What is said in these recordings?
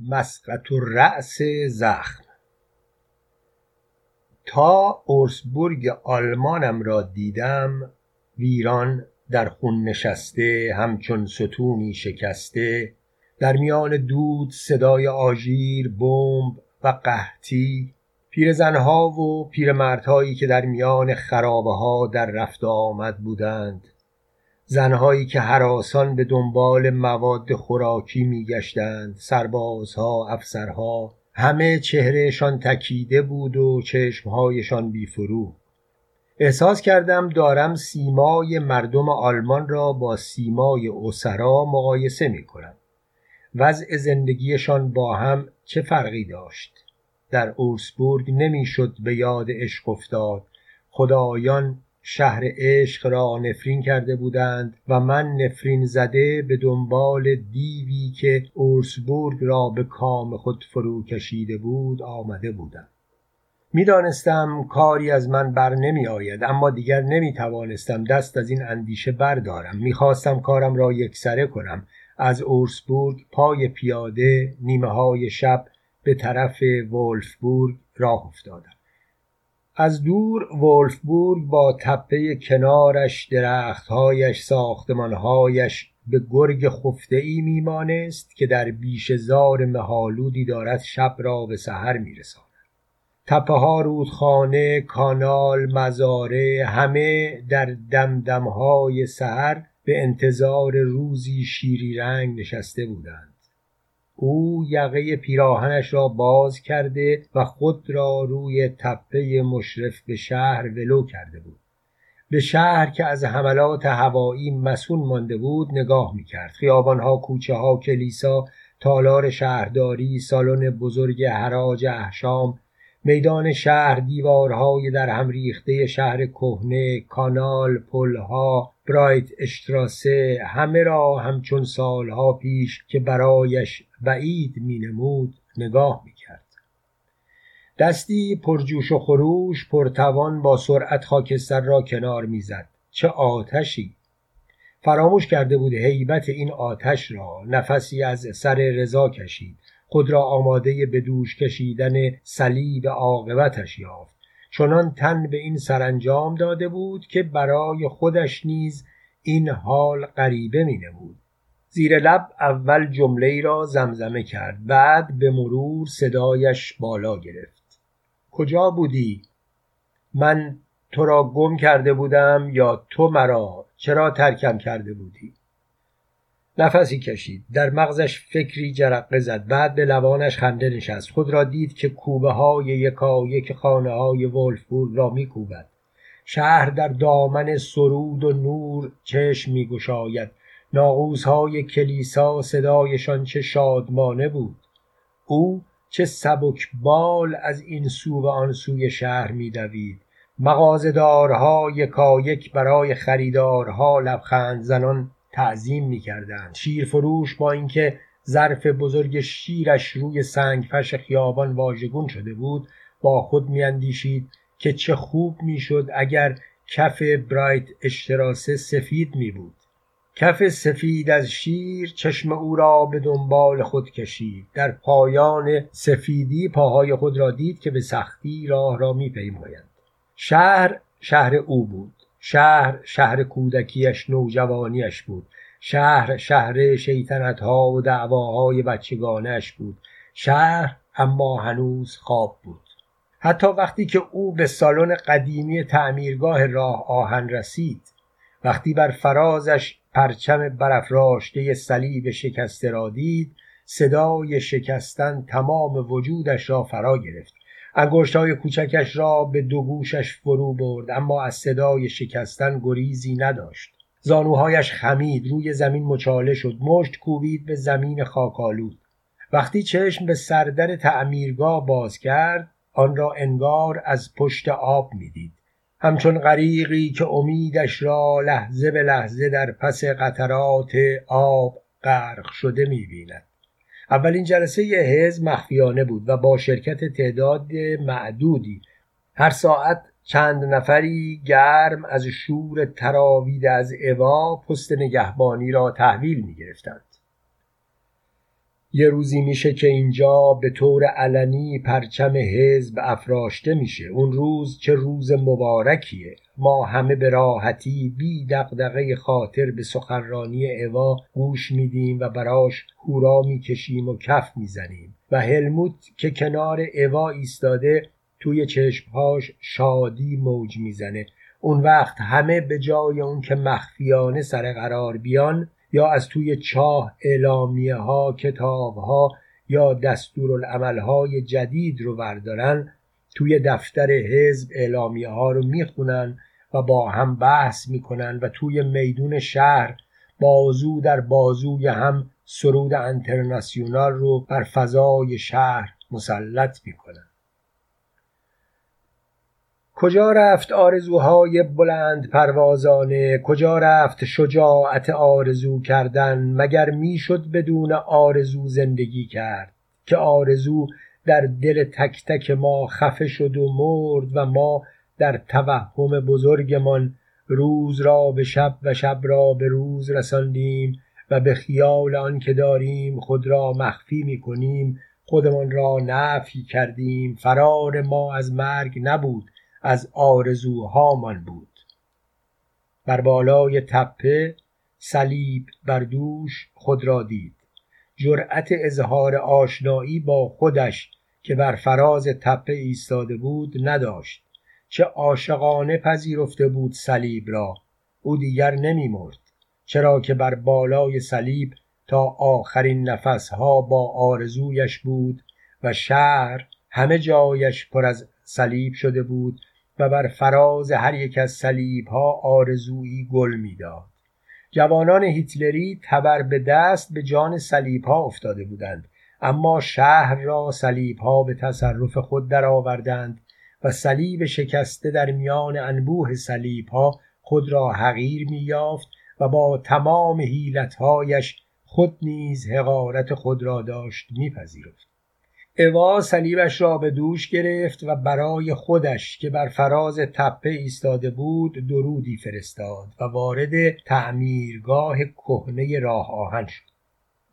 مسقط الرأس زخم. تا اورسبورگ آلمانم را دیدم ویران در خون نشسته همچون ستونی شکسته. در میان دود صدای آژیر بمب و قحطی. پیرزنها و پیرمردهایی که در میان خرابه ها در رفت آمد بودند. زنهایی که حراسان به دنبال مواد خوراکی میگشتند سربازها افسرها همه چهرهشان تکیده بود و چشمهایشان بیفرو احساس کردم دارم سیمای مردم آلمان را با سیمای اسرا مقایسه می کنم وضع زندگیشان با هم چه فرقی داشت؟ در اورسبورگ نمی‌شد به یاد عشق افتاد. خدایان شهر عشق را نفرین کرده بودند و من نفرین زده به دنبال دیوی که اورسبورگ را به کام خود فرو کشیده بود آمده بودم. می‌دانستم کاری از من بر نمی آید اما دیگر نمی توانستم دست از این اندیشه بردارم. می‌خواستم کارم را یکسره کنم. از اورسبورگ پای پیاده نیمه های شب به طرف ولفبورگ راه افتادم. از دور ولفبورگ با تپه کنارش درختهایش ساختمانهایش به گرگ خفته ای میمانست که در بیش زار مهالودی دارد شب را به سحر میرساند. تپه ها رودخانه کانال مزاره همه در دمدمهای سحر به انتظار روزی شیری رنگ نشسته بودند. او یقه پیراهنش را باز کرده و خود را روی تپه مشرف به شهر ولو کرده بود. به شهر که از حملات هوایی مسون مانده بود نگاه می‌کرد. خیابانها کوچه ها کلیسا تالار شهرداری سالن بزرگ حراج احشام میدان شهر دیوارهای در هم ریخته شهر کهنه کانال پلها برایت اشتراسه همه را همچون سالها پیش که برایش بعید مینمود نگاه می‌کرد. دستی پرجوش و خروش پرتوان با سرعت خاکستر را کنار می‌زد. چه آتشی! فراموش کرده بود هیبت این آتش را نفسی از سر رضا کشید. خود را آماده به دوش کشیدن صلیب عاقبتش یافت. چنان تن به این سرانجام داده بود که برای خودش نیز این حال غریبه می نمود. زیر لب اول جمله را زمزمه کرد بعد به مرور صدایش بالا گرفت. کجا بودی؟ من تو را گم کرده بودم یا تو مرا؟ چرا ترکم کرده بودی؟ نفسی کشید. در مغزش فکری جرقه زد. بعد به لبانش خنده نشست. خود را دید که کوبه های یکا یک خانه های ولفبورگ را میکوبد. شهر در دامن سرود و نور چشم میگشاید. ناقوس های کلیسا صدایشان چه شادمانه بود. او چه سبک بال از این سو و آن سوی شهر میدوید. مغازهدارها یکایک برای خریدارها لبخند زنان تعظیم می‌کردند. شیرفروش با اینکه ظرف بزرگ شیرش روی سنگفش خیابان واژگون شده بود با خود میاندیشید که چه خوب می‌شد اگر کف برایت اشتراسه سفید می بود کف سفید از شیر چشم او را به دنبال خود کشید. در پایان سفیدی پاهای خود را دید که به سختی راه را میپیمایند. شهر شهر او بود. شهر شهر کودکیش نوجوانیش بود. شهر شهر شیطنت ها و دعواهای بچگانش بود. شهر اما هنوز خواب بود. حتی وقتی که او به سالن قدیمی تعمیرگاه راه آهن رسید وقتی بر فرازش پرچم برافراشته صلیب شکسته را دید صدای شکستن تمام وجودش را فرا گرفت. های کوچکش را به دو گوشش فرو برد اما از صدای شکستن گریزی نداشت. زانوهایش خمید روی زمین مچاله شد مشت کوبید به زمین خاکالود وقتی چشم به سردر تعمیرگاه باز کرد آن را انگار از پشت آب می‌دید. همچون غریقی که امیدش را لحظه به لحظه در پس قطرات آب غرق شده می‌بیند. اولین جلسه حزب مخفیانه بود و با شرکت تعداد معدودی هر ساعت چند نفری گرم از شور تراویده از اوا پست نگهبانی را تحویل می گرفتند. یه روزی میشه که اینجا به طور علنی پرچم حزب افراشته میشه. اون روز چه روز مبارکیه. ما همه به راحتی بی دقدقه خاطر به سخنرانی اوا گوش میدیم و براش هورا می‌کشیم و کف می‌زنیم. و هلموت که کنار اوا ایستاده توی چشمهاش شادی موج می‌زنه. اون وقت همه به جای اون که مخفیانه سر قرار بیان یا از توی چاه اعلامیه ها کتاب ها یا دستورالعمل های جدید رو بردارن توی دفتر حزب اعلامیه ها رو می‌خونن و با هم بحث می‌کنن و توی میدون شهر بازو در بازوی هم سرود انترناسیونال رو بر فضای شهر مسلط می‌کنن. کجا رفت آرزوهای بلند پروازانه؟ کجا رفت شجاعت آرزو کردن مگر می‌شد بدون آرزو زندگی کرد؟ که آرزو در دل تک تک ما خفه شد و مرد و ما در توهم بزرگمان روز را به شب و شب را به روز رساندیم و به خیال آن که داریم خود را مخفی می کنیم خودمان را نفی کردیم. فرار ما از مرگ نبود. از آرزوهامان بود. بر بالای تپه صلیب بر دوش خود را دید. جرأت اظهار آشنایی با خودش که بر فراز تپه ایستاده بود نداشت. چه عاشقانه پذیرفته بود صلیب را. او دیگر نمیمرد چرا که بر بالای صلیب تا آخرین نفسها با آرزویش بود و شهر همه جایش پر از صلیب شده بود و بر فراز هر یک از صلیب ها آرزویی گل می‌داد. جوانان هیتلری تبر به دست به جان صلیب ها افتاده بودند اما شهر را صلیب ها به تصرف خود درآوردند و صلیب شکسته در میان انبوه صلیب ها خود را حقیر میافت و با تمام حیلتهایش خود نیز حقارت خود را داشت میپذیرفت. اوا صلیبش را به دوش گرفت و برای خودش که بر فراز تپه ایستاده بود درودی فرستاد و وارد تعمیرگاه کهنه راه آهن شد.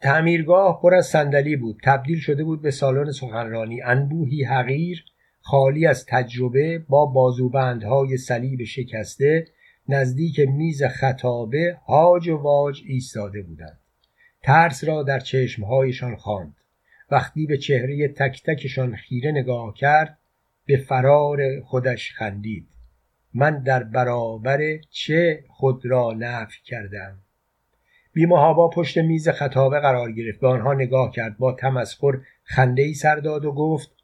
تعمیرگاه پر از صندلی بود. تبدیل شده بود به سالن سخنرانی. انبوهی حقیر خالی از تجربه با بازوبندهای صلیب شکسته نزدیک میز خطابه هاج و واج ایستاده بودند. ترس را در چشمهایشان خواند. وقتی به چهره تک تکشان خیره نگاه کرد به فرار خودش خندید. من در برابر چه خود را نفی کردم؟ بیمهابا پشت میز خطابه قرار گرفت به آنها نگاه کرد. با تمسخر خنده ای سر داد و گفت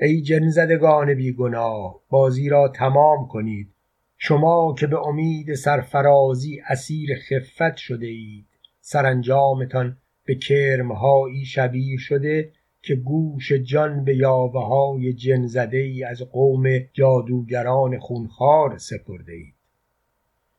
ای جنزدگان بیگناه بازی را تمام کنید. شما که به امید سرفرازی اسیر خفت شده اید سرانجامتان به کرمهایی شبیه شده که گوش جان به یاوه های جن زده ای از قوم جادوگران خونخوار سپرده اید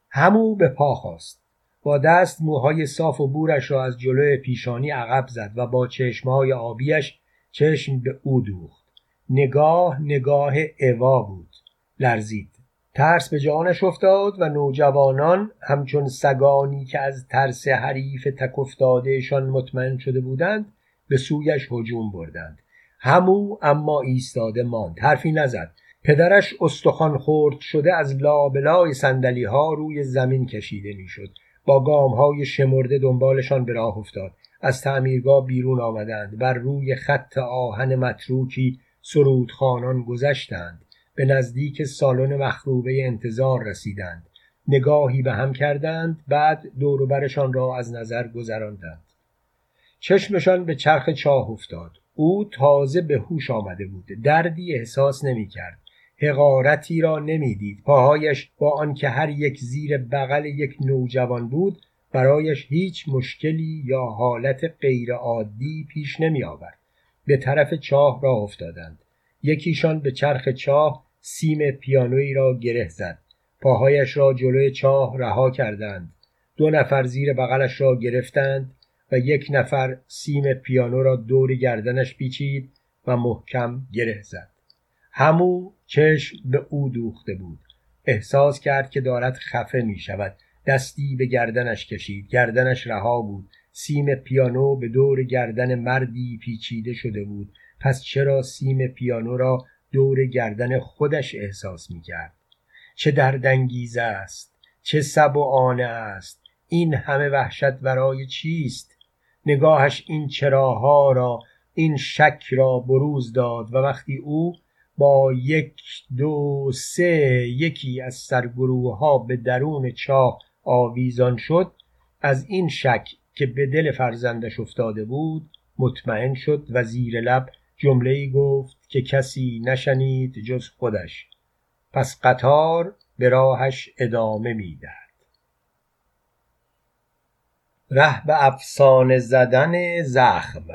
همو به پا خواست. با دست موهای صاف و بورش را از جلوی پیشانی عقب زد و با چشمهای آبیش چشم به او دوخت. نگاه نگاه اوا بود. لرزید. ترس به جانش افتاد و نوجوانان همچون سگانی که از ترس حریف تک افتادهشان مطمئن شده بودند به سویش هجوم بردند. همو اما ایستاده ماند. حرفی نزد. پدرش استخوان خورد شده از لابلای سندلی ها روی زمین کشیده می‌شد. با گام های شمرده دنبالشان به راه افتاد. از تعمیرگاه بیرون آمدند بر روی خط آهن متروکی سرودخانان گذشتند. به نزدیک سالن مخروبه انتظار رسیدند. نگاهی به هم کردند بعد دوروبرشان را از نظر گذراندند. چشمشان به چرخ چاه افتاد. او تازه به هوش آمده بود. دردی احساس نمی کرد حقارتی را نمی‌دید. پاهایش با آنکه هر یک زیر بغل یک نوجوان بود برایش هیچ مشکلی یا حالت غیرعادی پیش نمی آورد به طرف چاه را افتادند. یکیشان به چرخ چاه سیم پیانویی را گره زد. پاهایش را جلوی چاه رها کردند. دو نفر زیر بغلش را گرفتند و یک نفر سیم پیانو را دور گردنش پیچید و محکم گره زد. همو چشم به او دوخته بود. احساس کرد که دارد خفه می شود. دستی به گردنش کشید. گردنش رها بود. سیم پیانو به دور گردن مردی پیچیده شده بود. پس چرا سیم پیانو را دور گردن خودش احساس می کرد چه دردانگیز است چه سب و آنه است. این همه وحشت برای چیست؟ نگاهش این چراها را این شک را بروز داد و وقتی او با یک دو سه یکی از سرگروه ها به درون چاه آویزان شد از این شک که به دل فرزندش افتاده بود مطمئن شد و زیر لب جمله ای گفت که کسی نشنید جز خودش. پس قطار به راهش ادامه می‌دهد. ره به افسانه زدن زخم.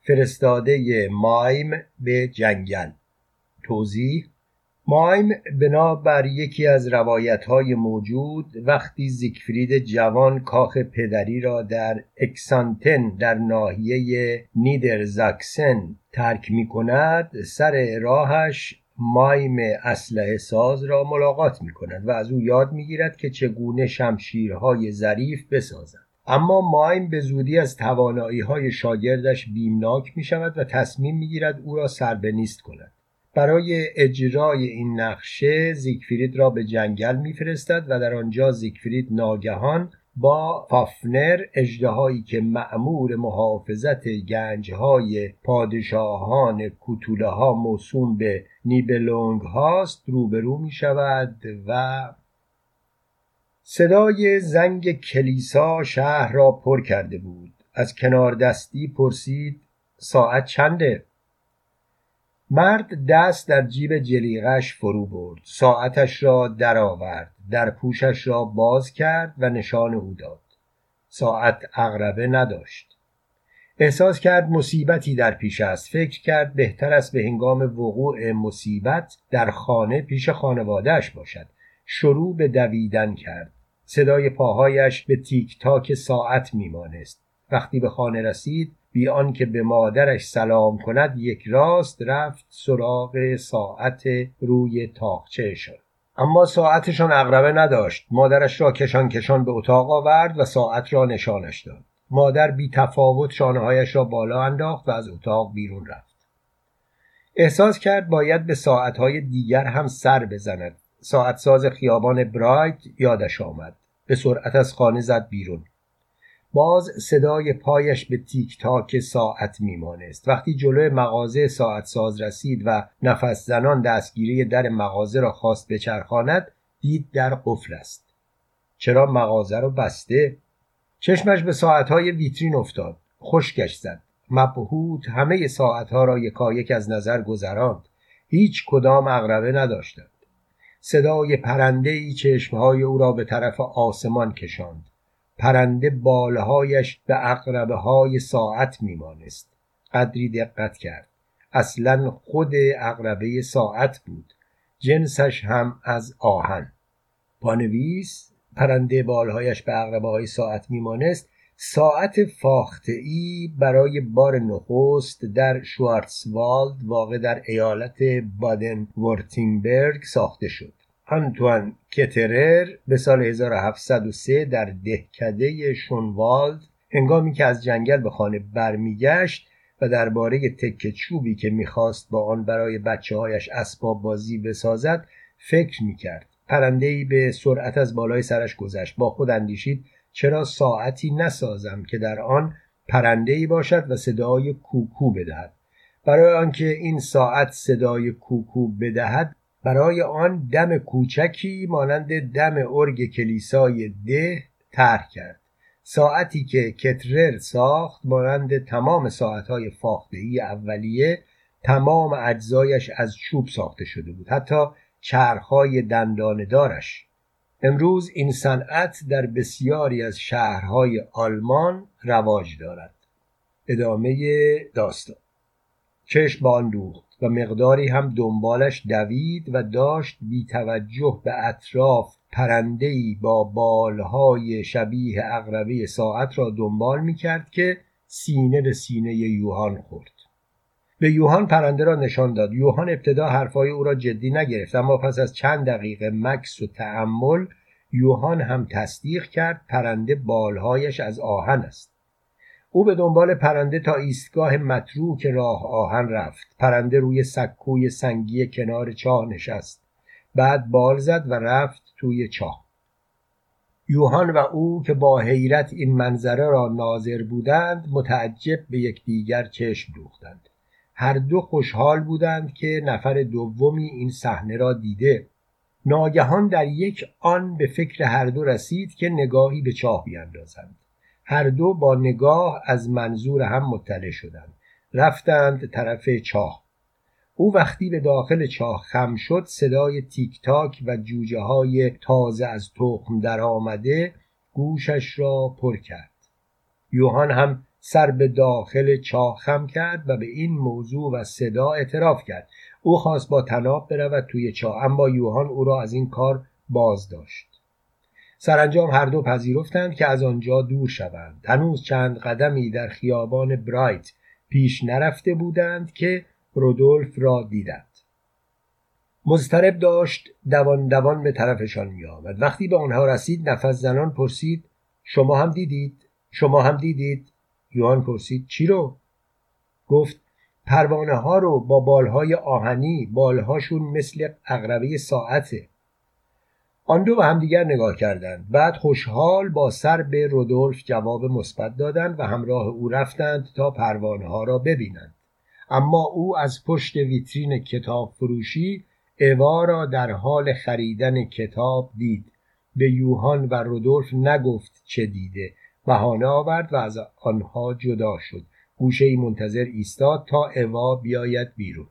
فرستاده مایم به جنگل. توضیح مایم بنابر یکی از روایت های موجود وقتی زیگفرید جوان کاخ پدری را در اکسانتن در ناحیه نیدرزاکسن ترک می کند سر راهش مایم اسلحه ساز را ملاقات می کند و از او یاد می گیرد که چگونه شمشیرهای ظریف بسازد. اما مایم به زودی از توانایی های شاگردش بیمناک می شود و تصمیم می گیرد او را سربنیست کند. برای اجرای این نقشه زیگفرید را به جنگل میفرستد و در آنجا زیگفرید ناگهان با فافنر اجدهایی که معمور محافظت گنجهای پادشاهان کوتوله ها موسوم به نیبلونگ هاست روبرو می شود و صدای زنگ کلیسا شهر را پر کرده بود. از کنار دستی پرسید ساعت چنده؟ مرد دست در جیب جلیقش فرو برد. ساعتش را درآورد. در پوشش را باز کرد و نشان او داد. ساعت اغربه نداشت. احساس کرد مصیبتی در پیش است. فکر کرد بهتر است به هنگام وقوع مصیبت در خانه پیش خانوادهش باشد. شروع به دویدن کرد. صدای پاهایش به تیک تاک ساعت میمانست. وقتی به خانه رسید بی آنکه به مادرش سلام کند یک راست رفت سراغ ساعت روی تاقچه شد. اما ساعتشان اغربه نداشت. مادرش را کشان کشان به اتاق آورد و ساعت را نشانش داد. مادر بی تفاوت شانههایش را بالا انداخت و از اتاق بیرون رفت. احساس کرد باید به ساعتهای دیگر هم سر بزند. ساعت ساز خیابان برایت یادش آمد. به سرعت از خانه زد بیرون. باز صدای پایش به تیک تاک ساعت میمانست. وقتی جلوی مغازه ساعت ساز رسید و نفس زنان دستگیری در مغازه را خواست بچرخاند دید در قفل است. چرا مغازه را بسته؟ چشمش به ساعتهای ویترین افتاد. خشکش زد. مبهوت همه ساعتها را یکایک از نظر گذراند. هیچ کدام اغربه نداشتند. صدای پرنده ای چشمهای او را به طرف آسمان کشاند. پرنده بالهایش به اقربه های ساعت میمانست. قدری دقت کرد. اصلا خود اقربه ساعت بود. جنسش هم از آهن. پانویس پرنده بالهایش به اقربه های ساعت میمانست. ساعت فاخته ای برای بار نخست در شوارتسوالد واقع در ایالت بادن ورتینبرگ ساخته شد. آنتوان کترر به سال 1703 در دهکده شونوالد هنگامی که از جنگل به خانه برمیگشت و درباره تکه چوبی که می‌خواست با آن برای بچه هایش اسباب بازی بسازد فکر می‌کرد. پرنده به سرعت از بالای سرش گذشت. با خود اندیشید چرا ساعتی نسازم که در آن پرنده ای باشد و صدای کوکو بدهد. برای آنکه این ساعت صدای کوکو بدهد برای آن دم کوچکی مانند دم ارگ کلیسای ده طرح کرد. ساعتی که کترر ساخت مانند تمام ساعتهای فاختهی اولیه تمام اجزایش از چوب ساخته شده بود حتی چرخهای دنداندارش امروز این صنعت در بسیاری از شهرهای آلمان رواج دارد. ادامه داستان. چشم آن و مقداری هم دنبالش دوید و داشت بی توجه به اطراف پرندهی با بالهای شبیه اغربه ساعت را دنبال می کرد که سینه به سینه یوهان خورد. به یوهان پرنده را نشان داد. یوهان ابتدا حرفای او را جدی نگرفت اما پس از چند دقیقه مکس و تعمل یوهان هم تصدیق کرد پرنده بالهایش از آهن است. او به دنبال پرنده تا ایستگاه متروک راه آهن رفت. پرنده روی سکوی سنگی کنار چاه نشست. بعد بال زد و رفت توی چاه. یوهان و او که با حیرت این منظره را ناظر بودند متعجب به یکدیگر چشم دوختند. هر دو خوشحال بودند که نفر دومی این صحنه را دیده. ناگهان در یک آن به فکر هر دو رسید که نگاهی به چاه بیاندازند. هر دو با نگاه از منظور هم مطلع شدند. رفتند طرف چاه. او وقتی به داخل چاه خم شد صدای تیک تاک و جوجه های تازه از تخم در آمده گوشش را پر کرد. یوهان هم سر به داخل چاه خم کرد و به این موضوع و صدا اعتراف کرد. او خواست با تناب برود توی چاه اما یوهان او را از این کار باز داشت سرانجام هر دو پذیرفتند که از آنجا دور شوند. هنوز چند قدمی در خیابان برایت پیش نرفته بودند که رودولف را دیدند. مضطرب داشت دوان دوان به طرفشان می آمد وقتی به آنها رسید نفس زنان پرسید شما هم دیدید؟ شما هم دیدید؟ یوهان پرسید چی رو؟ گفت پروانه ها رو با بالهای آهنی بالهاشون مثل اقربه ساعته. آن دو به همدیگر نگاه کردند. بعد خوشحال با سر به رودولف جواب مثبت دادند و همراه او رفتند تا پروانه ها را ببینند. اما او از پشت ویترین کتاب فروشی اوا را در حال خریدن کتاب دید. به یوهان و رودولف نگفت چه دیده. بهانه آورد و از آنها جدا شد. گوشه منتظر ایستاد تا اوا بیاید بیرون.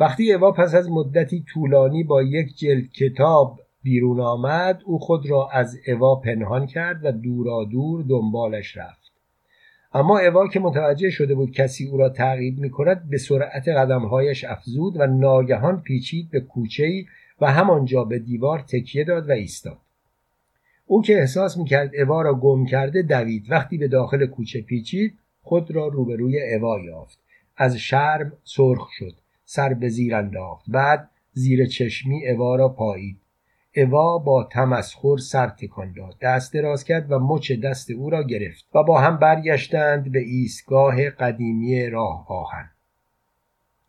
وقتی اوا پس از مدتی طولانی با یک جلد کتاب بیرون آمد او خود را از اوا پنهان کرد و دورا دور دنبالش رفت. اما اوا که متوجه شده بود کسی او را تعقیب می کند به سرعت قدمهایش افزود و ناگهان پیچید به کوچه و همانجا به دیوار تکیه داد و ایستاد. او که احساس می‌کرد اوا را گم کرده دوید. وقتی به داخل کوچه پیچید خود را روبروی اوا یافت. از شرم سرخ شد سر به زیر انداخت. بعد زیر چشمی اوا را پایید. اوا با تمسخر سر تکان داد. دست دراز کرد و مچ دست او را گرفت و با هم برگشتند به ایستگاه قدیمی راه آهن.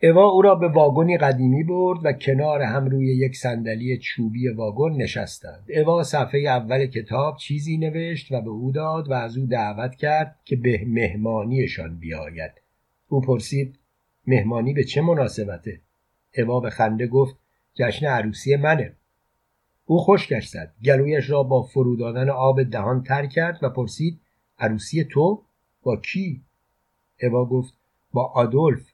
اوا او را به واگنی قدیمی برد و کنار هم روی یک صندلی چوبی واگن نشستند. اوا صفحه اول کتاب چیزی نوشت و به او داد و از او دعوت کرد که به مهمانیشان بیاید. او پرسید مهمانی به چه مناسبته؟ اوا به خنده گفت جشن عروسی منه. او خشکش زد. گلویش را با فرو دادن آب دهان تر کرد و پرسید عروسی تو با کی؟ اوا گفت با آدولف.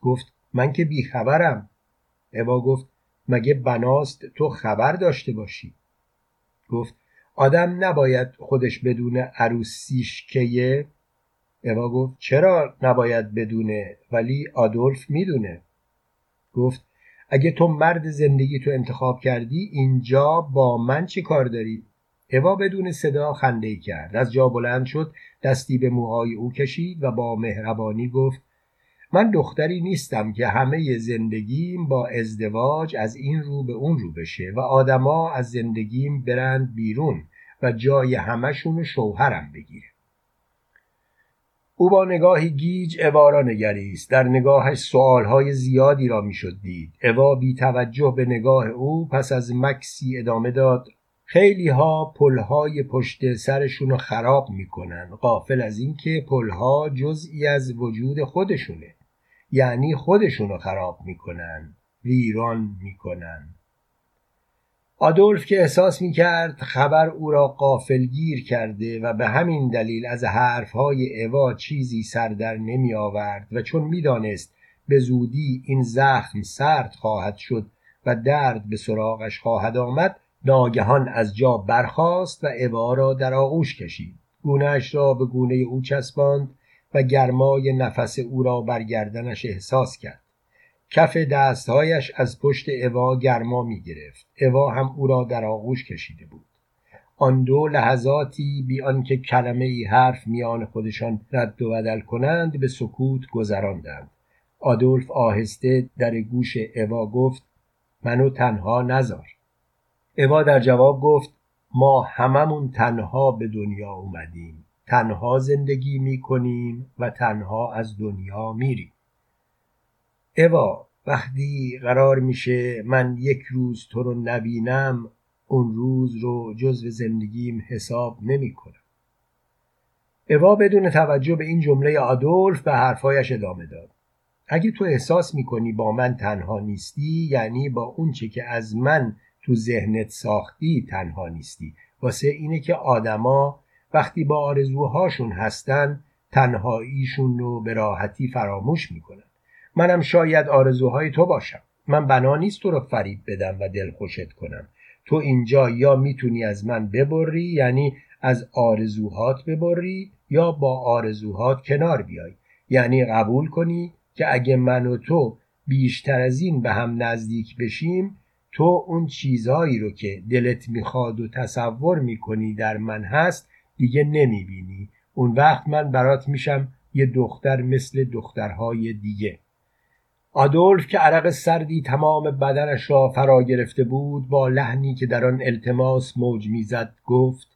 گفت من که بیخبرم اوا گفت مگه بناست تو خبر داشته باشی؟ گفت آدم نباید خودش بدون عروسیش کیه اوا گفت چرا نباید بدونه؟ ولی آدولف می‌دونه. گفت اگه تو مرد زندگی تو انتخاب کردی اینجا با من چی کار داری؟ اوا بدون صدا خنده کرد از جا بلند شد دستی به موهای او کشید و با مهربانی گفت من دختری نیستم که همه زندگیم با ازدواج از این رو به اون رو بشه و آدما از زندگیم برند بیرون و جای همشون شوهرم بگیره او با نگاهی گیج اوا را نگریست. در نگاهش سوالهای زیادی را می‌شد دید. اوا بی توجه به نگاه او پس از مکسی ادامه داد. خیلی ها پلهای پشت سرشون رو خراب می‌کنن. قافل از اینکه پلها جزئی از وجود خودشونه. یعنی خودشون رو خراب می‌کنن. ویران می‌کنن. آدولف که احساس می کرد خبر او را قافلگیر کرده و به همین دلیل از حرفهای اوا چیزی سر در نمی آورد و چون می‌دانست به زودی این زخم سرد خواهد شد و درد به سراغش خواهد آمد ناگهان از جا برخاست و اوا را در آغوش کشید. گونهش را به گونه او چسباند و گرمای نفس او را بر گردنش احساس کرد. کف دستهایش از پشت اوا گرما می گرفت اوا هم او را در آغوش کشیده بود. آن دو لحظاتی بی آنکه کلمه ای حرف میان خودشان رد و بدل کنند به سکوت گذراندند. آدولف آهسته در گوش اوا گفت منو تنها نزار. اوا در جواب گفت ما هممون تنها به دنیا اومدیم. تنها زندگی می کنیم و تنها از دنیا میریم. اوا وقتی قرار میشه من یک روز تو رو نبینم اون روز رو جزو زندگیم حساب نمی کنم اوا بدون توجه به این جمله آدولف به حرفایش ادامه داد. اگه تو احساس می‌کنی با من تنها نیستی یعنی با اونچه که از من تو ذهنت ساختی تنها نیستی. واسه اینه که آدما وقتی با آرزوهاشون هستن تنهاییشون رو به راحتی فراموش می‌کنن. منم شاید آرزوهای تو باشم. من بنا نیست تو رو فریب بدم و دلخوشت کنم. تو اینجا یا می‌تونی از من ببری یعنی از آرزوهات ببری یا با آرزوهات کنار بیای. یعنی قبول کنی که اگه من و تو بیشتر از این به هم نزدیک بشیم تو اون چیزهایی رو که دلت می‌خواد و تصور می‌کنی در من هست دیگه نمی‌بینی. اون وقت من برات میشم یه دختر مثل دخترهای دیگه. آدولف که عرق سردی تمام بدنش را فرا گرفته بود با لحنی که در آن التماس موج می‌زد گفت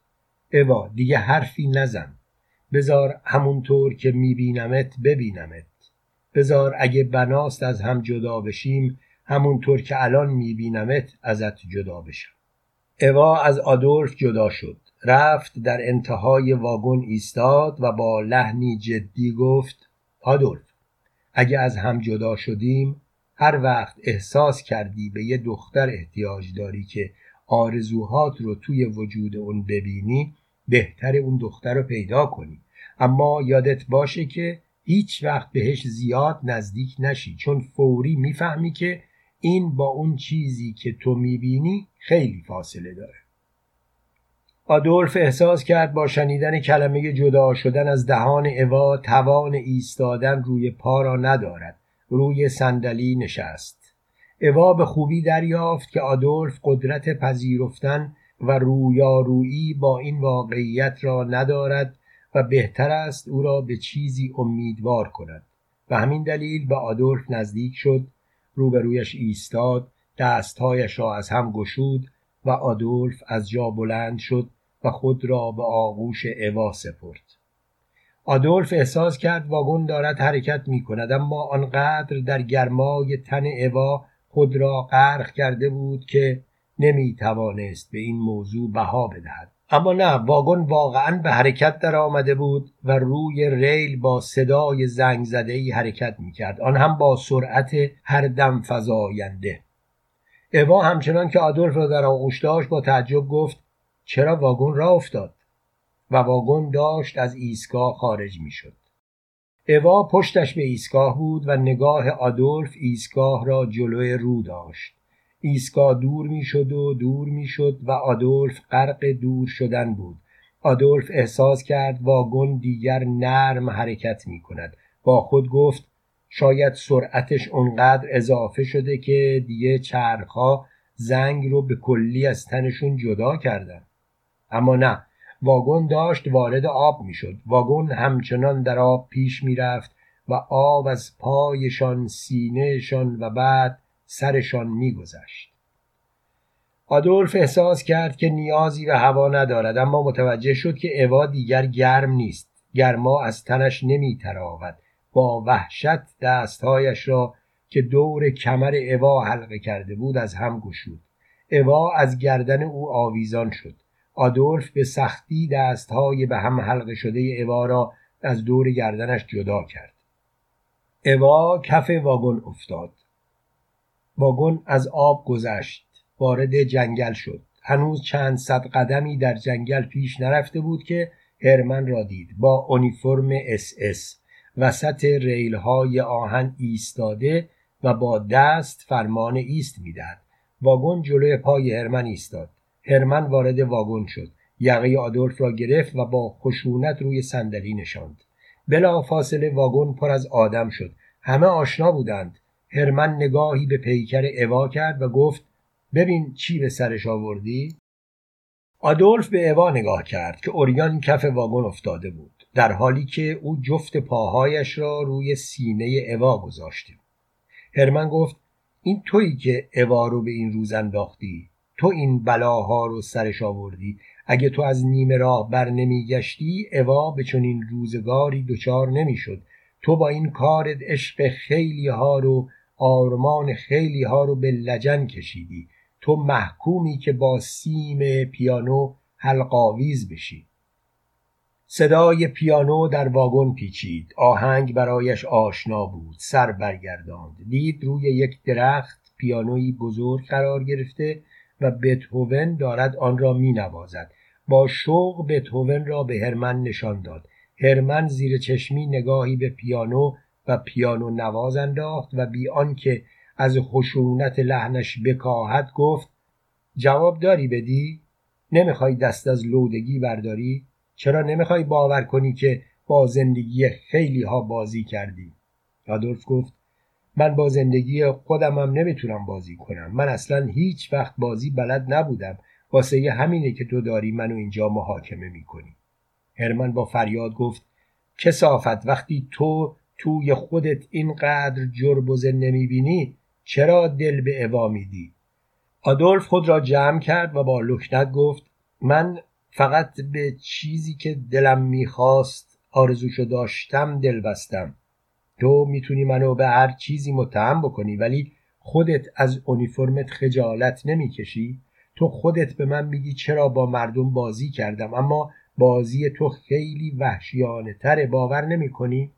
اوا دیگه حرفی نزن. بزار همونطور که میبینمت ببینمت. بزار اگه بناست از هم جدا بشیم همونطور که الان میبینمت ازت جدا بشم. اوا از آدولف جدا شد. رفت در انتهای واگن ایستاد و با لحنی جدی گفت آدولف اگه از هم جدا شدیم هر وقت احساس کردی به یه دختر احتیاج داری که آرزوهات رو توی وجود اون ببینی بهتر اون دختر رو پیدا کنی. اما یادت باشه که هیچ وقت بهش زیاد نزدیک نشی چون فوری می‌فهمی که این با اون چیزی که تو می‌بینی خیلی فاصله داره. آدولف احساس کرد با شنیدن کلمه جدا شدن از دهان اوا توان ایستادن روی پا را ندارد. روی صندلی نشست. اوا به خوبی دریافت که آدولف قدرت پذیرفتن و رویارویی با این واقعیت را ندارد و بهتر است او را به چیزی امیدوار کند. و همین دلیل به آدولف نزدیک شد روبرویش ایستاد دستهایش را از هم گشود و آدولف از جا بلند شد و خود را به آغوش اوا سپرد. آدولف احساس کرد واگن دارد حرکت می کند اما آنقدر در گرمای تن اوا خود را غرق کرده بود که نمی توانست به این موضوع بها بدهد. اما نه واگن واقعا به حرکت در آمده بود و روی ریل با صدای زنگ زده ای حرکت می کرد آن هم با سرعت هر دم فزاینده. اوا همچنان که آدولف را در آغوش داشت با تعجب گفت چرا واگن را افتاد؟ و واگن داشت از ایستگاه خارج می شد اوا پشتش به ایستگاه بود و نگاه آدولف ایستگاه را جلوی رو داشت. ایستگاه دور می‌شد و دور می‌شد و آدولف غرق دور شدن بود. آدولف احساس کرد واگن دیگر نرم حرکت می کند با خود گفت شاید سرعتش اونقدر اضافه شده که دیگه چرخها زنگ رو به کلی از تنشون جدا کردن. اما نه واگن داشت وارد آب می‌شد. واگن همچنان در آب پیش می‌رفت و آب از پایشان سینهشان و بعد سرشان میگذشت. آدولف احساس کرد که نیازی به هوا ندارد اما متوجه شد که اوا دیگر گرم نیست. گرما از تنش نمیتراود. با وحشت دستهایش را که دور کمر اوا حلقه کرده بود از هم گشود. اوا از گردن او آویزان شد. آدولف به سختی دستهای به هم حلقه شده اوا را از دور گردنش جدا کرد. اوا کف واگن افتاد. واگن از آب گذشت. وارد جنگل شد. هنوز چند صد قدمی در جنگل پیش نرفته بود که هرمن را دید. با اونیفرم اس اس. وسط ریل های آهن ایستاده و با دست فرمان ایست می‌دهد. واگن جلوی پای هرمن ایستاد. هرمن وارد واگن شد. یقه آدولف را گرفت و با خشونت روی صندلی نشاند. بلافاصله واگن پر از آدم شد. همه آشنا بودند. هرمن نگاهی به پیکر اوا کرد و گفت ببین چی به سرش آوردی؟ آدولف به اوا نگاه کرد که اوریان کف واگن افتاده بود. در حالی که او جفت پاهایش را روی سینه اوا گذاشته. هرمن گفت این تویی که اوا رو به این روز انداختی؟ تو این بلاها رو سرش آوردی. اگه تو از نیمه راه بر نمیگشتی اوا به چنین روزگاری دچار نمی‌شد. تو با این کار عشق خیلی ها رو آرمان خیلی ها رو به لجن کشیدی. تو محکومی که با سیم پیانو حلقاویز بشی. صدای پیانو در واگن پیچید. آهنگ برایش آشنا بود. سر برگرداند. دید روی یک درخت پیانوی بزرگ قرار گرفته و بتهوون دارد آن را می نوازد با شوق بتهوون را به هرمن نشان داد. هرمن زیر چشمی نگاهی به پیانو و پیانو نواز انداخت و بی آنکه از خشونت لحنش بکاهد گفت جواب داری بدی؟ نمی‌خوای دست از لودگی برداری؟ چرا نمی‌خوای باور کنی که با زندگی خیلی ها بازی کردی؟ آدولف گفت من با زندگی خودمم نمی‌تونم بازی کنم. من اصلا هیچ وقت بازی بلد نبودم. واسه همینه که تو داری منو اینجا محاکمه می‌کنی. هرمن با فریاد گفت کسافت وقتی تو توی خودت اینقدر جربزه نمی‌بینی چرا دل به اوا میدی؟ آدولف خود را جمع کرد و با لکنت گفت من فقط به چیزی که دلم می‌خواست آرزوشو داشتم دل بستم تو می‌تونی منو به هر چیزی متهم بکنی ولی خودت از اونیفرمت خجالت نمی‌کشی تو خودت به من میگی چرا با مردم بازی کردم اما بازی تو خیلی وحشیانه تره باور نمی کنی؟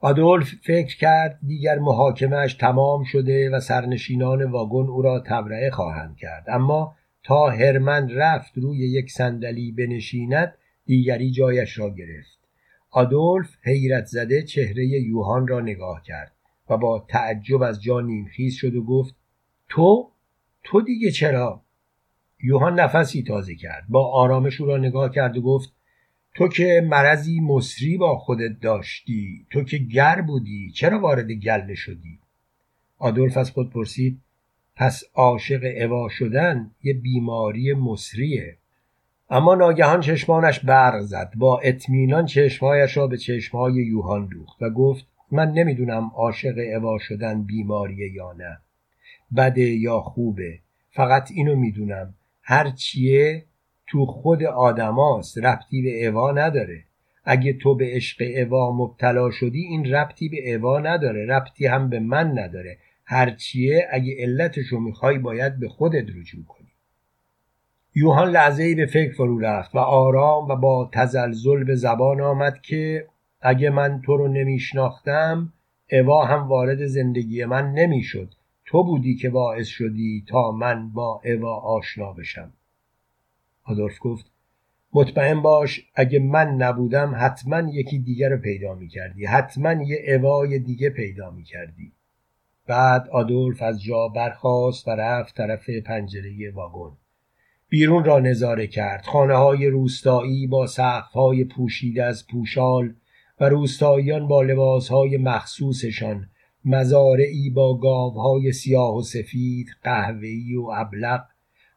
آدولف فکر کرد دیگر محاکمهش تمام شده و سرنشینان واگن او را تبرئه خواهند کرد اما تا هرمن رفت روی یک صندلی بنشیند دیگری جایش را گرفت. آدولف حیرت زده چهره یوهان را نگاه کرد و با تعجب از جا نیمخیز شد و گفت تو؟ تو دیگه چرا؟ یوهان نفسی تازه کرد با آرامش او را نگاه کرد و گفت تو که مرضی مصری با خودت داشتی تو که گر بودی چرا وارد گله شدی؟ آدولف از خود پرسید پس عاشق اوا شدن یه بیماری مصریه. اما ناگهان چشمانش برق زد. با اطمینان چشمهایش را به چشمهای یوهان دوخت و گفت من نمی‌دونم عاشق اوا شدن بیماریه یا نه. بده یا خوبه. فقط اینو می‌دونم. هر چیه تو خود آدماست. ربطی به اوا نداره. اگه تو به عشق اوا مبتلا شدی این ربطی به اوا نداره. ربطی هم به من نداره. هرچیه اگه علتشو می‌خوای باید به خودت رجوع کنی. یوهان لحظه به فکر فرو رفت و آرام و با تزلزل به زبان آمد که اگه من تو رو نمیشناختم اوا هم وارد زندگی من نمی‌شد. تو بودی که باعث شدی تا من با اوا آشنا بشم. آدولف گفت مطمئن باش اگه من نبودم حتما یکی دیگر رو پیدا می کردی حتما یه اوای دیگه پیدا می کردی بعد آدولف از جا برخاست و رفت طرف پنجره واگن. بیرون را نظاره کرد. خانه های روستایی با سقف های پوشیده از پوشال و روستاییان با لباس های مخصوصشان مزارعی با گاوهای سیاه و سفید قهوه‌ای و ابلق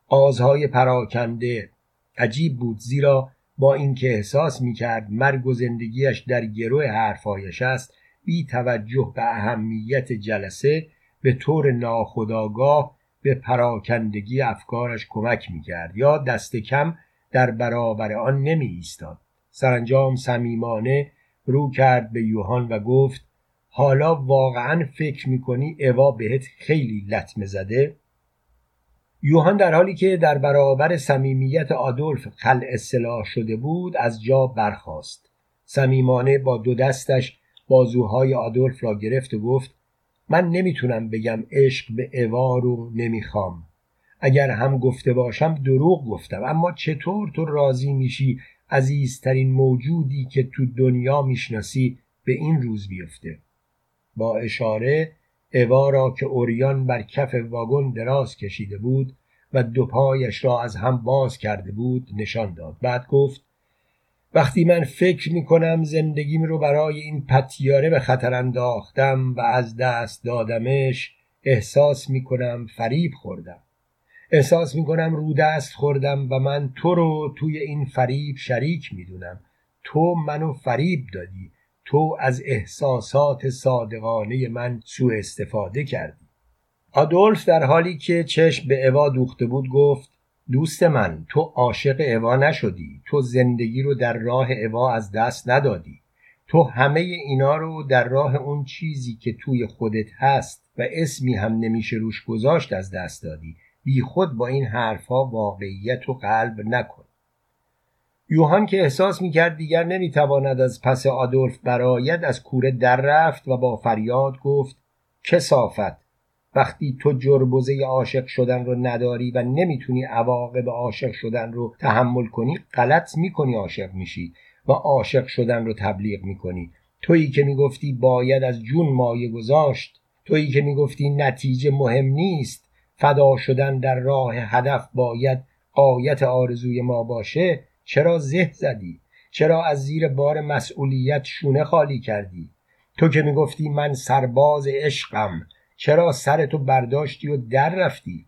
آزهای پراکنده. عجیب بود زیرا با اینکه احساس می‌کرد مرگ و زندگیش در گروه حرفایش است بی توجه به اهمیت جلسه به طور ناخداگاه به پراکندگی افکارش کمک می‌کرد یا دست کم در برابر آن نمی ایستاد سرانجام صمیمانه رو کرد به یوهان و گفت حالا واقعا فکر می‌کنی اوا بهت خیلی لطمه زده؟ یوهان در حالی که در برابر صمیمیت آدولف خل اصلاح شده بود از جا برخاست. صمیمانه با دو دستش بازوهای آدولف را گرفت و گفت من نمی‌تونم بگم عشق به اوا رو نمی‌خوام. اگر هم گفته باشم دروغ گفتم. اما چطور تو راضی میشی عزیزترین موجودی که تو دنیا می‌شناسی به این روز بیفته؟ با اشاره اوا را که اوریان بر کف واگن دراز کشیده بود و دو پایش را از هم باز کرده بود نشان داد. بعد گفت وقتی من فکر می کنم زندگیم رو برای این پتیاره به خطر انداختم و از دست دادمش احساس می کنم فریب خوردم. احساس می کنم رو دست خوردم و من تو رو توی این فریب شریک می دونم تو منو فریب دادی. تو از احساسات صادقانه من سوء استفاده کردی. آدولف در حالی که چشم به اوا دوخته بود گفت دوست من تو عاشق اوا نشدی. تو زندگی رو در راه اوا از دست ندادی. تو همه اینا رو در راه اون چیزی که توی خودت هست و اسمی هم نمیشه روش گذاشت از دست دادی. بی خود با این حرفها واقعیت و قلب نکن. یوهان که احساس می‌کرد دیگر نمی‌تواند از پس آدولف براید از کوره در رفت و با فریاد گفت کسافت. وقتی تو جربزه عاشق شدن رو نداری و نمی‌تونی عواقب عاشق شدن رو تحمل کنی غلط می‌کنی عاشق میشی و عاشق شدن رو تبلیغ می‌کنی. تویی که می‌گفتی باید از جون مایه گذاشت تویی که می‌گفتی نتیجه مهم نیست. فدا شدن در راه هدف باید قایت آرزوی ما باشه. چرا زه زدی؟ چرا از زیر بار مسئولیت شونه خالی کردی؟ تو که می‌گفتی من سرباز عشقم. چرا سرتو برداشتی و در رفتی؟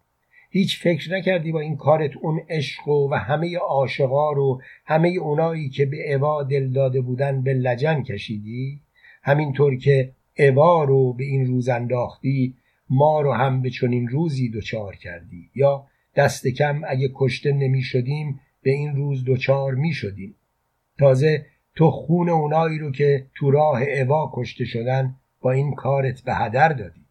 هیچ فکر نکردی با این کارت اون عشق و, همه عاشقا رو همه اونایی که به اوا دل داده بودن به لجن کشیدی؟ همینطور که اوا رو به این روز انداختی ما رو هم به چنین روزی دچار کردی. یا دست کم اگه کشته نمی شدیم به این روز دچار می شدیم تازه تو خون اونایی رو که تو راه اوا کشته شدن با این کارت به هدر دادی.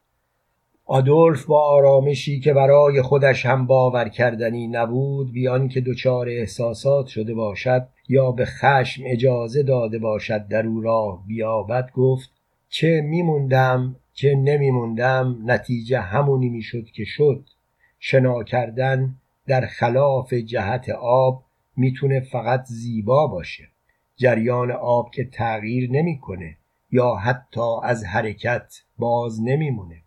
آدولف با آرامشی که برای خودش هم باور کردنی نبود بیان که دچار احساسات شده باشد یا به خشم اجازه داده باشد در او راه بیابد گفت چه میموندم چه نمیموندم نتیجه همونی می‌شد که شد. شنا کردن در خلاف جهت آب می‌تونه فقط زیبا باشه. جریان آب که تغییر نمی‌کنه یا حتی از حرکت باز نمیمونه.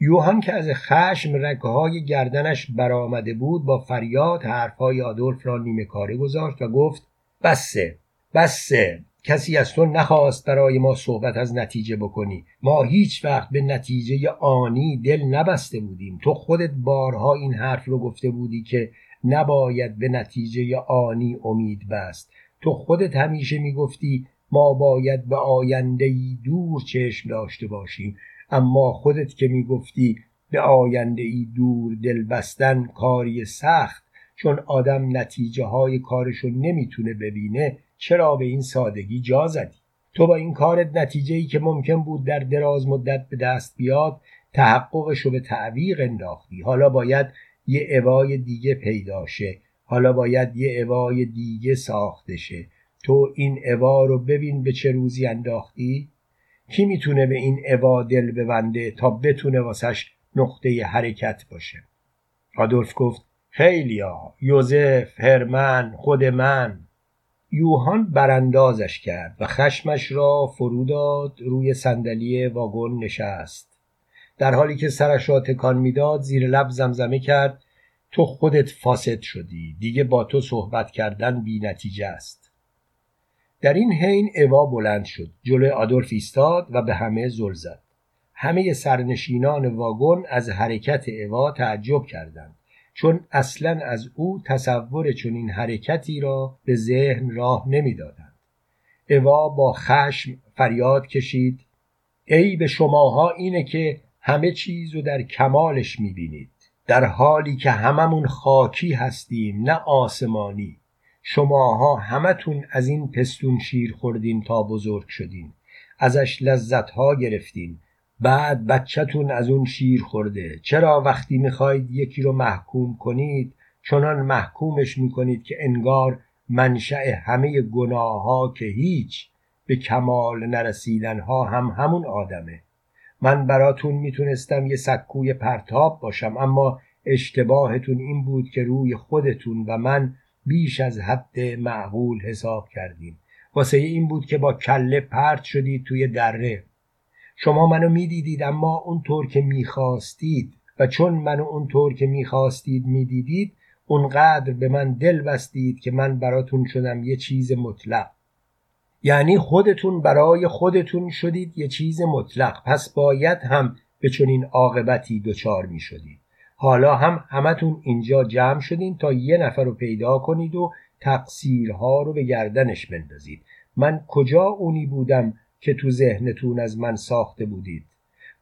یوهان که از خشم رگهای گردنش برآمده بود با فریاد حرفهای آدولف را نیمه کاره گذاشت و گفت بسه بسه کسی از تو نخواست برای ما صحبت از نتیجه بکنی. ما هیچ وقت به نتیجه آنی دل نبسته بودیم. تو خودت بارها این حرف رو گفته بودی که نباید به نتیجه آنی امید بست. تو خودت همیشه می‌گفتی ما باید به آینده دور چشم داشته باشیم. اما خودت که می‌گفتی به آینده ای دور دل بستن کاری سخت چون آدم نتیجه های کارشو نمی‌تونه ببینه چرا به این سادگی جا زدی؟ تو با این کارت نتیجه ای که ممکن بود در دراز مدت به دست بیاد تحققش رو به تعویق انداختی. حالا باید یه اوای دیگه پیدا شه. حالا باید یه اوای دیگه ساخته شه. تو این اوا رو ببین به چه روزی انداختی؟ کی می‌تونه به این اوا دل ببنده تا بتونه واسش نقطه حرکت باشه؟ آدولف گفت خیلیا یوزف هرمن خود من. یوهان براندازش کرد و خشمش را فرو داد روی صندلی واگن نشست. در حالی که سرش را تکان می‌داد زیر لب زمزمه کرد تو خودت فاسد شدی. دیگه با تو صحبت کردن بی نتیجه است. در این حین اوا بلند شد جلوی آدولف ایستاد و به همه زل زد. همه سرنشینان واگن از حرکت اوا تعجب کردند چون اصلا از او تصور چنین حرکتی را به ذهن راه نمی‌دادند. اوا با خشم فریاد کشید ای به شماها اینه که همه چیز رو در کمالش می‌بینید در حالی که هممون خاکی هستیم نه آسمانی. شماها همتون از این پستون شیر خوردین تا بزرگ شدین. ازش لذت ها گرفتین. بعد بچهتون از اون شیر خورده. چرا وقتی می‌خواید یکی رو محکوم کنید چنان محکومش می‌کنید که انگار منشأ همه گناه ها که هیچ به کمال نرسیدن ها هم همون آدمه. من براتون می‌تونستم یه سکوی پرتاب باشم اما اشتباهتون این بود که روی خودتون و من بیش از حد معقول حساب کردیم. واسه این بود که با کله پرت شدید توی دره. شما منو می‌دیدید اما اونطور که می‌خواستید. و چون منو اونطور که می‌خواستید می‌دیدید اونقدر به من دل بستید که من براتون شدم یه چیز مطلق. یعنی خودتون برای خودتون شدید یه چیز مطلق. پس باید هم به چنین عاقبتی دچار می شدید حالا هم همتون اینجا جمع شدین تا یه نفر رو پیدا کنید و تقصیرها رو به گردنش بندازید. من کجا اونی بودم که تو ذهنتون از من ساخته بودید؟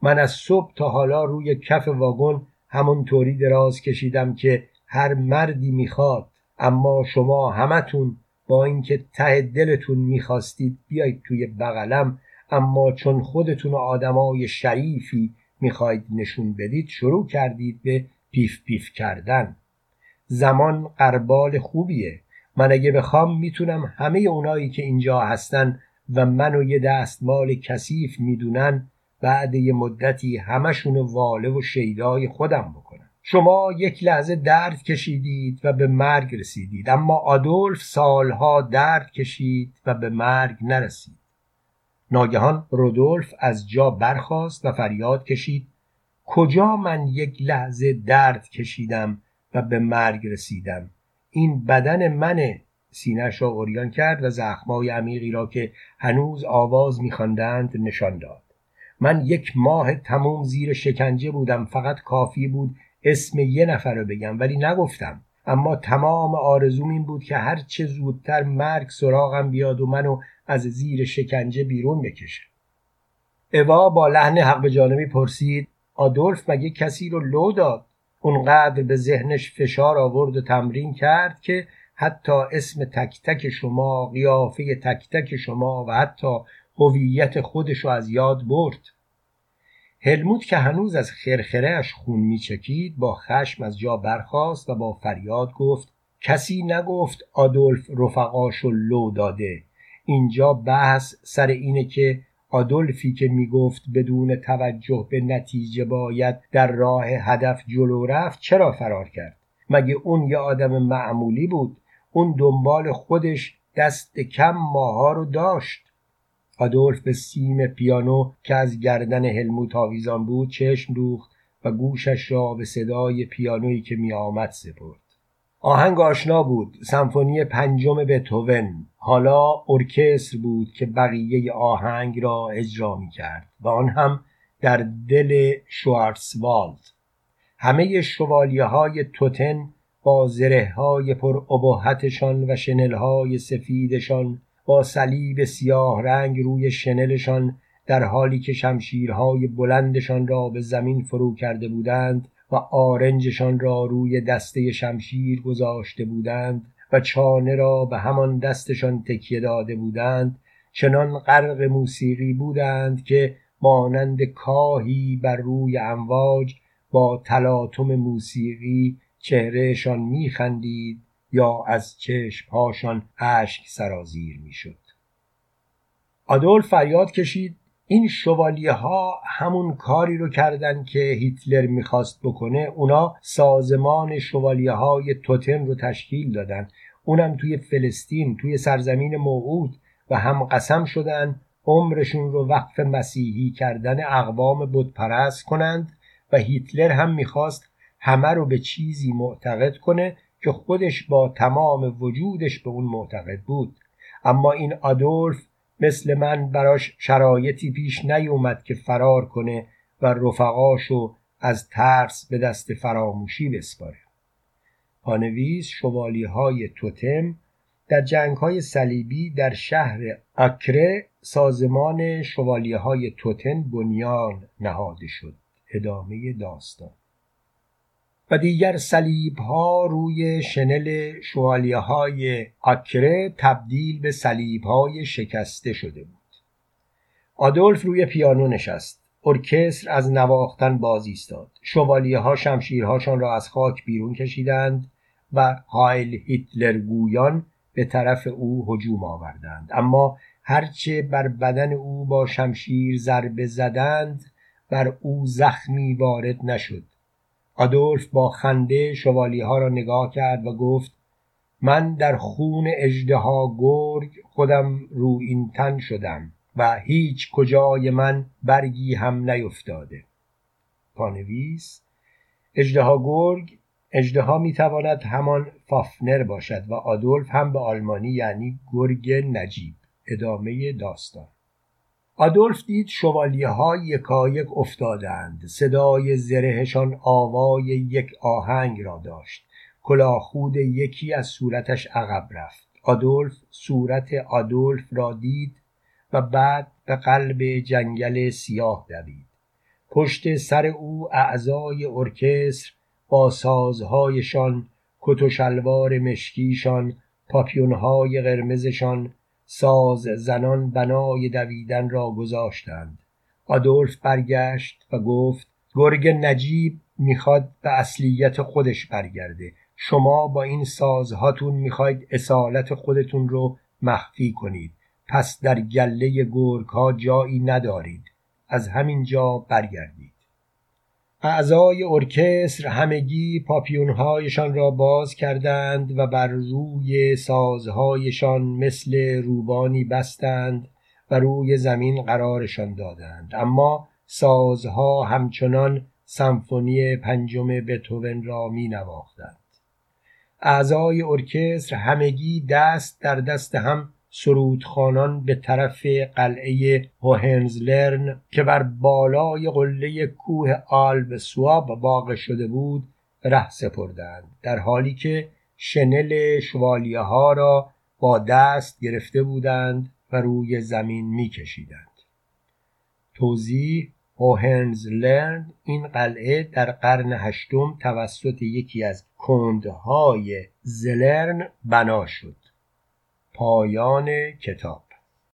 من از صبح تا حالا روی کف واگن همونطوری دراز کشیدم که هر مردی می‌خواد اما شما همتون با اینکه ته دلتون می‌خواستید بیایید توی بغلم اما چون خودتون آدمای شریفی می‌خواید نشون بدید شروع کردید به پیف پیف کردن. زمان قربال خوبیه. من اگه بخوام می‌تونم همه اونایی که اینجا هستن و منو یه دستمال کثیف می‌دونن بعد یه مدتی همشونو واله و شیدای خودم بکنم. شما یک لحظه درد کشیدید و به مرگ رسیدید اما آدولف سالها درد کشید و به مرگ نرسید. ناگهان رودولف از جا برخاست و فریاد کشید کجا من یک لحظه درد کشیدم و به مرگ رسیدم؟ این بدن منه سینهش را اوریان کرد و زخمای عمیقی را که هنوز آواز میخواندند نشان داد. من یک ماه تموم زیر شکنجه بودم فقط کافی بود اسم یه نفر رو بگم ولی نگفتم. اما تمام آرزوم این بود که هر چه زودتر مرگ سراغم بیاد و منو از زیر شکنجه بیرون بکشه. اوا با لحن حق به جانبی پرسید آدولف مگه کسی رو لو داد؟ اونقدر به ذهنش فشار آورد و تمرین کرد که حتی اسم تک تک شما قیافه تک تک شما و حتی هویت خودش رو از یاد برد. هلموت که هنوز از خرخرهش خون میچکید با خشم از جا برخاست و با فریاد گفت کسی نگفت آدولف رفقاشو لو داده. اینجا بحث سر اینه که آدولفی که می‌گفت بدون توجه به نتیجه باید در راه هدف جلو رفت چرا فرار کرد؟ مگه اون یه آدم معمولی بود؟ اون دنبال خودش دست کم ماها رو داشت. آدولف به سیم پیانو که از گردن هلموت آویزان بود چشم دوخت و گوشش را به صدای پیانویی که می آمد سپرد. آهنگ آشنا بود سمفونی پنجم بتوون حالا ارکستر بود که بقیه آهنگ را اجرا می کرد و آن هم در دل شوارسوالد همه شوالیه های توتن با زره های پر و شنل های سفیدشان با صلیب سیاه رنگ روی شنلشان در حالی که شمشیرهای بلندشان را به زمین فرو کرده بودند و آرنجشان را روی دسته شمشیر گذاشته بودند و چانه را به همان دستشان تکیه داده بودند چنان غرق موسیقی بودند که مانند کاهی بر روی امواج با تلاطم موسیقی چهرهشان میخندید یا از چشمهاشان اشک سرازیر می‌شد. آدولف فریاد کشید این شوالیه ها همون کاری رو کردن که هیتلر می‌خواست بکنه اونا سازمان شوالیه های توتم رو تشکیل دادن. اونم توی فلسطین توی سرزمین موعود و هم قسم شدن عمرشون رو وقف مسیحی کردن اقوام بتپرست کنند و هیتلر هم می‌خواست همه رو به چیزی معتقد کنه که خودش با تمام وجودش به اون معتقد بود. اما این آدولف مثل من براش شرایطی پیش نیومد که فرار کنه و رفقاشو از ترس به دست فراموشی بسپاره. پانویس شوالی های توتم در جنگ های صلیبی در شهر اکره سازمان شوالیه های توتن بنیان نهاده شد. ادامه داستان. و دیگر سلیب ها روی شنل شوالیه های آکره تبدیل به سلیب های شکسته شده بود. آدولف روی پیانو نشست. ارکستر از نواختن باز ایستاد. شوالیه ها شمشیرهاشان را از خاک بیرون کشیدند و هایل هیتلر گویان به طرف او هجوم آوردند. اما هرچه بر بدن او با شمشیر ضربه زدند بر او زخمی وارد نشد. آدولف با خنده شوالی ها را نگاه کرد و گفت من در خون اجدها گرگ خودم رو این تن شدم و هیچ کجای من برگی هم نیفتاده. پانویس اجدها گرگ اجدها می‌تواند همان فافنر باشد و آدولف هم به آلمانی یعنی گرگ نجیب ادامه داستان. آدولف دید شوالیه ها یکایک افتادند. صدای زرهشان آوای یک آهنگ را داشت. کلاخود یکی از صورتش عقب رفت. آدولف صورت آدولف را دید و بعد به قلب جنگل سیاه دوید. پشت سر او اعضای ارکستر با سازهایشان کت و شلوار مشکیشان پاپیونهای قرمزشان ساز زنان بنای دویدن را گذاشتند. آدولف برگشت و گفت گرگ نجیب می‌خواد به اصلیت خودش برگرده. شما با این سازهاتون می‌خواید اصالت خودتون رو مخفی کنید. پس در گله گرگ ها جایی ندارید. از همین جا برگردید. اعضای ارکستر همگی پاپیونهایشان را باز کردند و بر روی سازهایشان مثل روبانی بستند و روی زمین قرارشان دادند. اما سازها همچنان سمفونی پنجم بتوون را می نواختند اعضای ارکستر همگی دست در دست هم سرودخانان به طرف قلعه هوهنزلرن که بر بالای قله کوه آلب سواب واقع شده بود ره سپردند در حالی که شنل شوالیه ها را با دست گرفته بودند و روی زمین میکشیدند. توضیح هوهنزلرن این قلعه در قرن هشتم توسط یکی از کندهای زلرن بنا شد. پایان کتاب.